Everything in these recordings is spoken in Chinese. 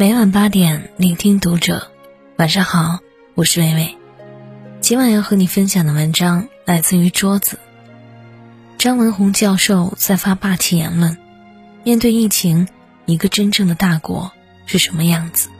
每晚八点，聆听读者。晚上好，我是微微。今晚要和你分享的文章来自于桌子。张文宏教授在发霸气言论：面对疫情，一个真正的大国是什么样子？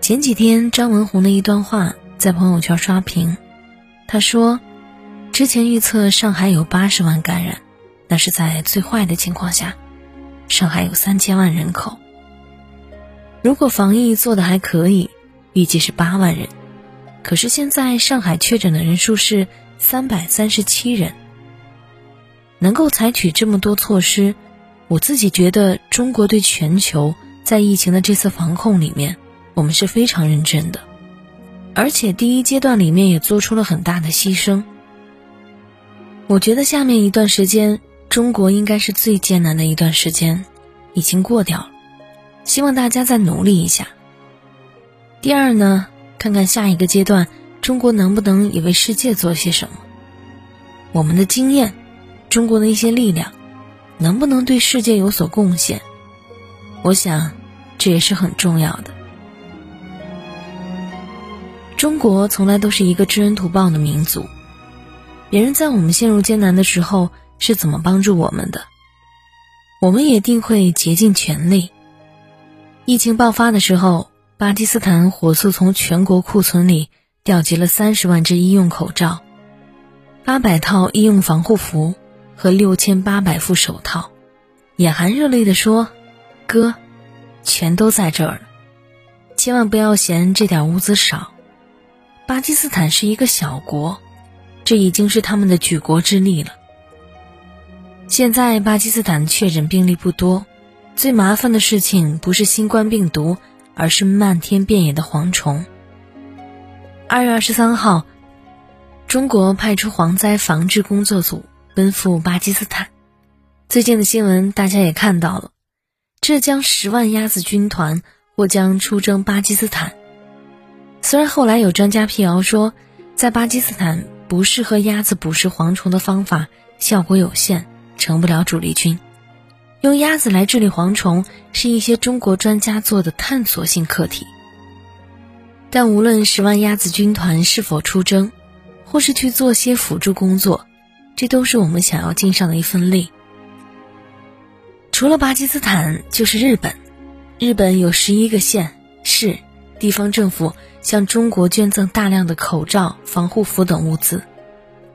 前几天，张文宏的一段话在朋友圈刷屏。他说：“之前预测上海有八十万感染，那是在最坏的情况下。上海有三千万人口。”如果防疫做的还可以，预计是八万人。可是现在上海确诊的人数是三百三十七人。能够采取这么多措施，我自己觉得中国对全球在疫情的这次防控里面，我们是非常认真的，而且第一阶段里面也做出了很大的牺牲。我觉得下面一段时间，中国应该是最艰难的一段时间，已经过掉了。希望大家再努力一下。第二呢，看看下一个阶段，中国能不能也为世界做些什么？我们的经验，中国的一些力量，能不能对世界有所贡献？我想，这也是很重要的。中国从来都是一个知恩图报的民族，别人在我们陷入艰难的时候是怎么帮助我们的，我们也定会竭尽全力。疫情爆发的时候，巴基斯坦火速从全国库存里调集了三十万只医用口罩、八百套医用防护服和六千八百副手套，眼含热泪地说：“哥，全都在这儿呢，千万不要嫌这点物资少。巴基斯坦是一个小国，这已经是他们的举国之力了。现在巴基斯坦确诊病例不多。”最麻烦的事情不是新冠病毒，而是漫天遍野的蝗虫。二月二十三号，中国派出蝗灾防治工作组奔赴巴基斯坦。最近的新闻大家也看到了，浙江十万鸭子军团或将出征巴基斯坦。虽然后来有专家辟谣说，在巴基斯坦不适合鸭子捕食蝗虫的方法效果有限，成不了主力军。用鸭子来治理蝗虫，是一些中国专家做的探索性课题。但无论十万鸭子军团是否出征，或是去做些辅助工作，这都是我们想要尽上的一份力。除了巴基斯坦，就是日本。日本有十一个县市地方政府向中国捐赠大量的口罩、防护服等物资，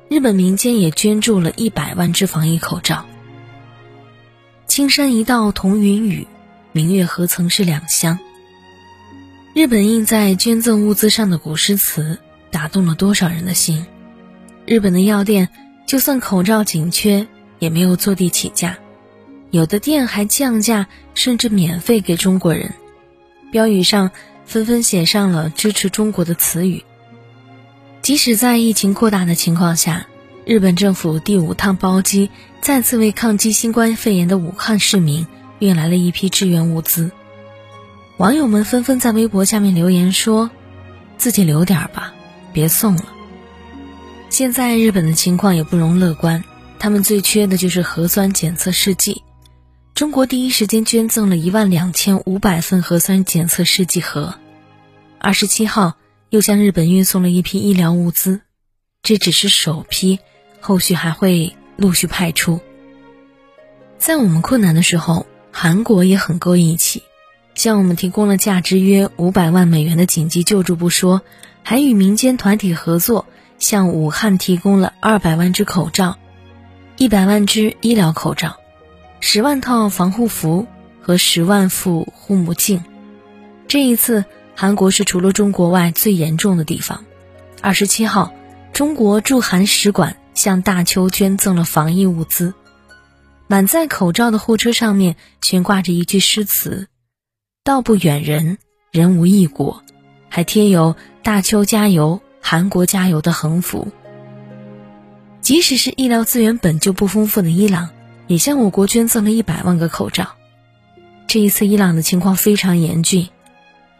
日本民间也捐助了一百万只防疫口罩。青山一道同云雨，明月何曾是两乡。日本印在捐赠物资上的古诗词，打动了多少人的心？日本的药店，就算口罩紧缺，也没有坐地起价，有的店还降价，甚至免费给中国人。标语上纷纷写上了支持中国的词语。即使在疫情扩大的情况下。日本政府第五趟包机再次为抗击新冠肺炎的武汉市民运来了一批支援物资，网友们纷纷在微博下面留言说：“自己留点吧，别送了。”现在日本的情况也不容乐观，他们最缺的就是核酸检测试剂。中国第一时间捐赠了一万两千五百份核酸检测试剂盒，二十七号又向日本运送了一批医疗物资，这只是首批。后续还会陆续派出。在我们困难的时候，韩国也很够义气，向我们提供了价值约五百万美元的紧急救助不说，还与民间团体合作，向武汉提供了二百万只口罩、一百万只医疗口罩、十万套防护服和十万副护目镜。这一次，韩国是除了中国外最严重的地方。二十七号，中国驻韩使馆。向大邱捐赠了防疫物资，满载口罩的货车上面悬挂着一句诗词：“道不远人，人无异国”，还贴有“大邱加油，韩国加油”的横幅。即使是医疗资源本就不丰富的伊朗，也向我国捐赠了一百万个口罩。这一次伊朗的情况非常严峻，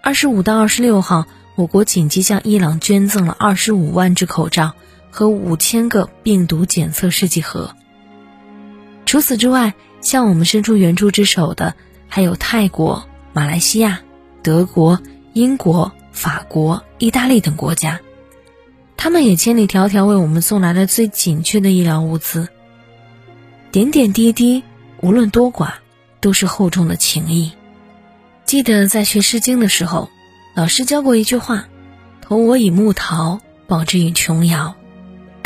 二十五到二十六号，我国紧急向伊朗捐赠了二十五万只口罩。和五千个病毒检测试剂盒。除此之外，向我们伸出援助之手的还有泰国、马来西亚、德国、英国、法国、意大利等国家，他们也千里迢迢为我们送来了最紧缺的医疗物资。点点滴滴，无论多寡，都是厚重的情谊。记得在学《诗经》的时候，老师教过一句话：“投我以木桃，报之以琼瑶。”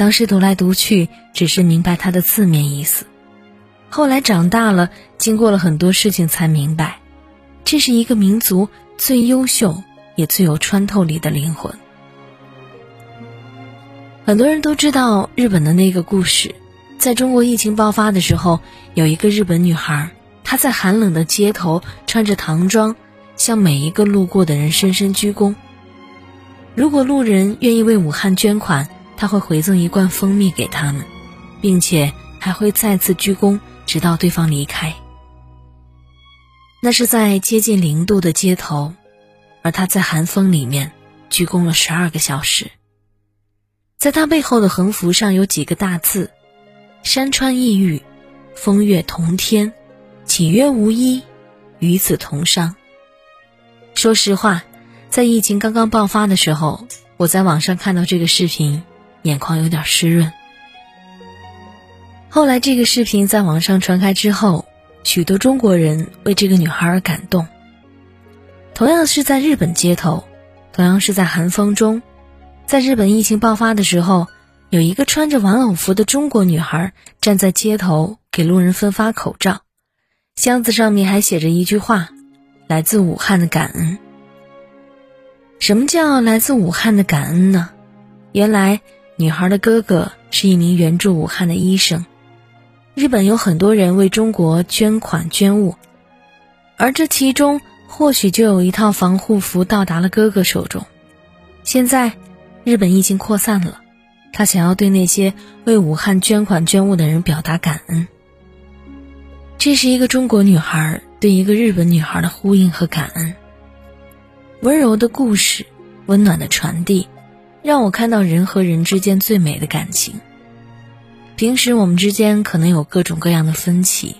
当时读来读去，只是明白它的字面意思。后来长大了，经过了很多事情，才明白，这是一个民族最优秀也最有穿透力的灵魂。很多人都知道日本的那个故事，在中国疫情爆发的时候，有一个日本女孩，她在寒冷的街头穿着唐装，向每一个路过的人深深鞠躬。如果路人愿意为武汉捐款，他会回赠一罐蜂蜜给他们，并且还会再次鞠躬。直到对方离开，那是在接近零度的街头，而他在寒风里面鞠躬了十二个小时。在他背后的横幅上有几个大字：“山川异域，风月同天，岂曰无衣，与子同裳。”说实话，在疫情刚刚爆发的时候，我在网上看到这个视频，眼眶有点湿润。后来，这个视频在网上传开之后，许多中国人为这个女孩而感动。同样是在日本街头，同样是在寒风中，在日本疫情爆发的时候，有一个穿着玩偶服的中国女孩站在街头给路人分发口罩，箱子上面还写着一句话：“来自武汉的感恩。”什么叫来自武汉的感恩呢？原来，女孩的哥哥是一名援助武汉的医生。日本有很多人为中国捐款捐物，而这其中或许就有一套防护服到达了哥哥手中。现在，日本疫情扩散了，他想要对那些为武汉捐款捐物的人表达感恩。这是一个中国女孩对一个日本女孩的呼应和感恩，温柔的故事，温暖的传递，让我看到人和人之间最美的感情。平时我们之间可能有各种各样的分歧，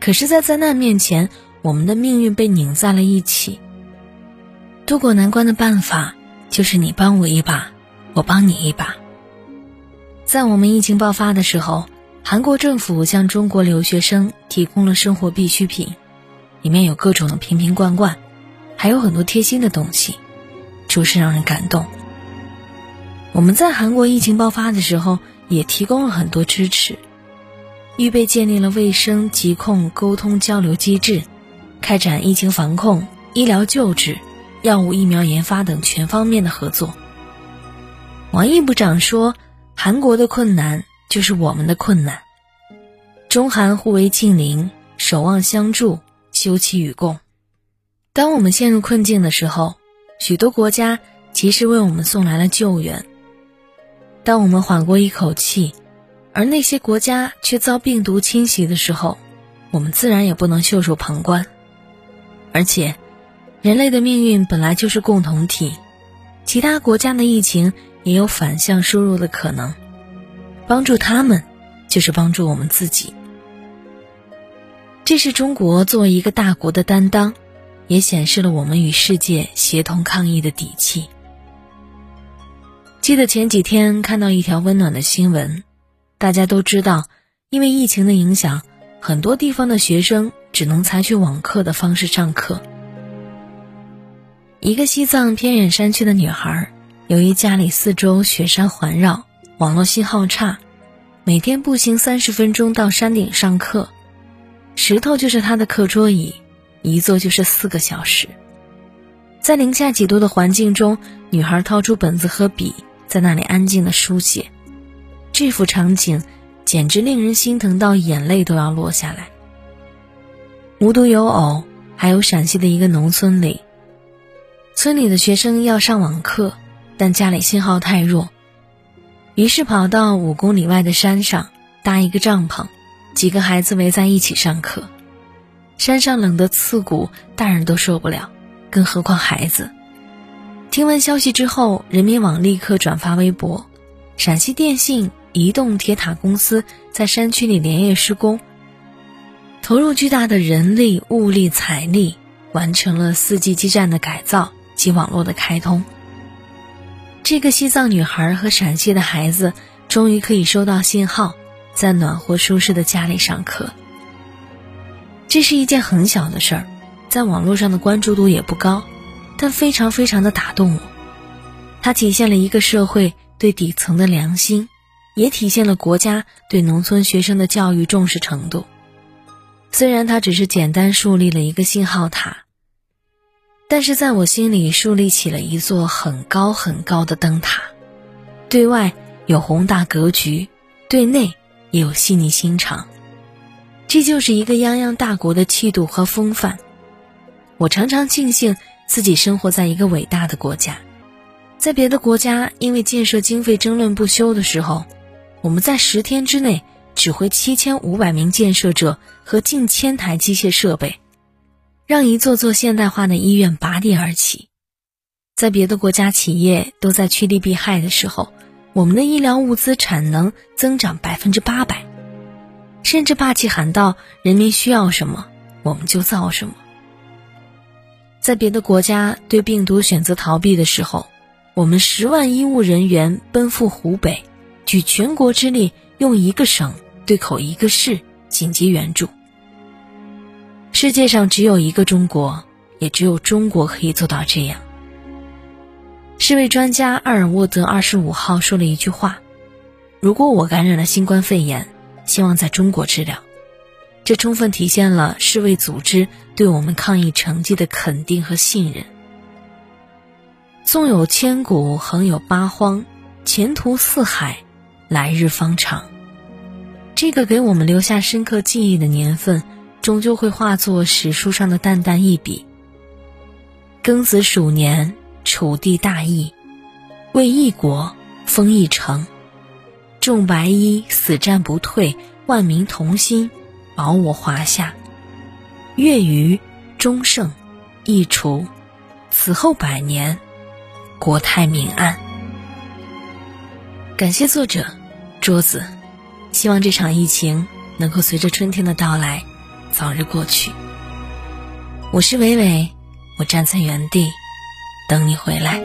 可是，在灾难面前，我们的命运被拧在了一起。渡过难关的办法就是你帮我一把，我帮你一把。在我们疫情爆发的时候，韩国政府向中国留学生提供了生活必需品，里面有各种的瓶瓶罐罐，还有很多贴心的东西，着实让人感动。我们在韩国疫情爆发的时候。也提供了很多支持，预备建立了卫生疾控沟通交流机制，开展疫情防控、医疗救治、药物疫苗研发等全方面的合作。王毅部长说：“韩国的困难就是我们的困难，中韩互为近邻，守望相助，休戚与共。当我们陷入困境的时候，许多国家及时为我们送来了救援。”当我们缓过一口气，而那些国家却遭病毒侵袭的时候，我们自然也不能袖手旁观。而且，人类的命运本来就是共同体，其他国家的疫情也有反向输入的可能。帮助他们，就是帮助我们自己。这是中国作为一个大国的担当，也显示了我们与世界协同抗疫的底气。记得前几天看到一条温暖的新闻，大家都知道，因为疫情的影响，很多地方的学生只能采取网课的方式上课。一个西藏偏远山区的女孩，由于家里四周雪山环绕，网络信号差，每天步行三十分钟到山顶上课，石头就是她的课桌椅，一坐就是四个小时。在零下几度的环境中，女孩掏出本子和笔。在那里安静的书写，这幅场景简直令人心疼到眼泪都要落下来。无独有偶，还有陕西的一个农村里，村里的学生要上网课，但家里信号太弱，于是跑到五公里外的山上搭一个帐篷，几个孩子围在一起上课。山上冷得刺骨，大人都受不了，更何况孩子。听闻消息之后，人民网立刻转发微博。陕西电信、移动铁塔公司在山区里连夜施工，投入巨大的人力、物力、财力，完成了 4G 基站的改造及网络的开通。这个西藏女孩和陕西的孩子终于可以收到信号，在暖和舒适的家里上课。这是一件很小的事儿，在网络上的关注度也不高，但非常非常的打动我。它体现了一个社会对底层的良心，也体现了国家对农村学生的教育重视程度。虽然它只是简单树立了一个信号塔。但是在我心里树立起了一座很高很高的灯塔，对外有宏大格局，对内也有细腻心肠，这就是一个泱泱大国的气度和风范。我常常庆幸自己生活在一个伟大的国家，在别的国家因为建设经费争论不休的时候，我们在十天之内指挥七千五百名建设者和近千台机械设备。让一座座现代化的医院拔地而起，在别的国家企业都在趋利避害的时候，我们的医疗物资产能增长百分之八百，甚至霸气喊道：“人民需要什么，我们就造什么。”在别的国家对病毒选择逃避的时候，我们十万医务人员奔赴湖北，举全国之力用一个省对口一个市紧急援助。世界上只有一个中国，也只有中国可以做到这样。世卫专家阿尔沃德二十五号说了一句话：“如果我感染了新冠肺炎，希望在中国治疗。”这充分体现了世卫组织对我们抗疫成绩的肯定和信任。纵有千古，横有八荒，前途似海，来日方长。这个给我们留下深刻记忆的年份。终究会化作史书上的淡淡一笔。庚子鼠年，楚地大疫，为一国封一城，众白衣死战不退，万民同心保我华夏。月余终胜，疫除，此后百年，国泰民安。感谢作者桌子，希望这场疫情能够随着春天的到来。早日过去。我是伟伟，我站在原地等你回来。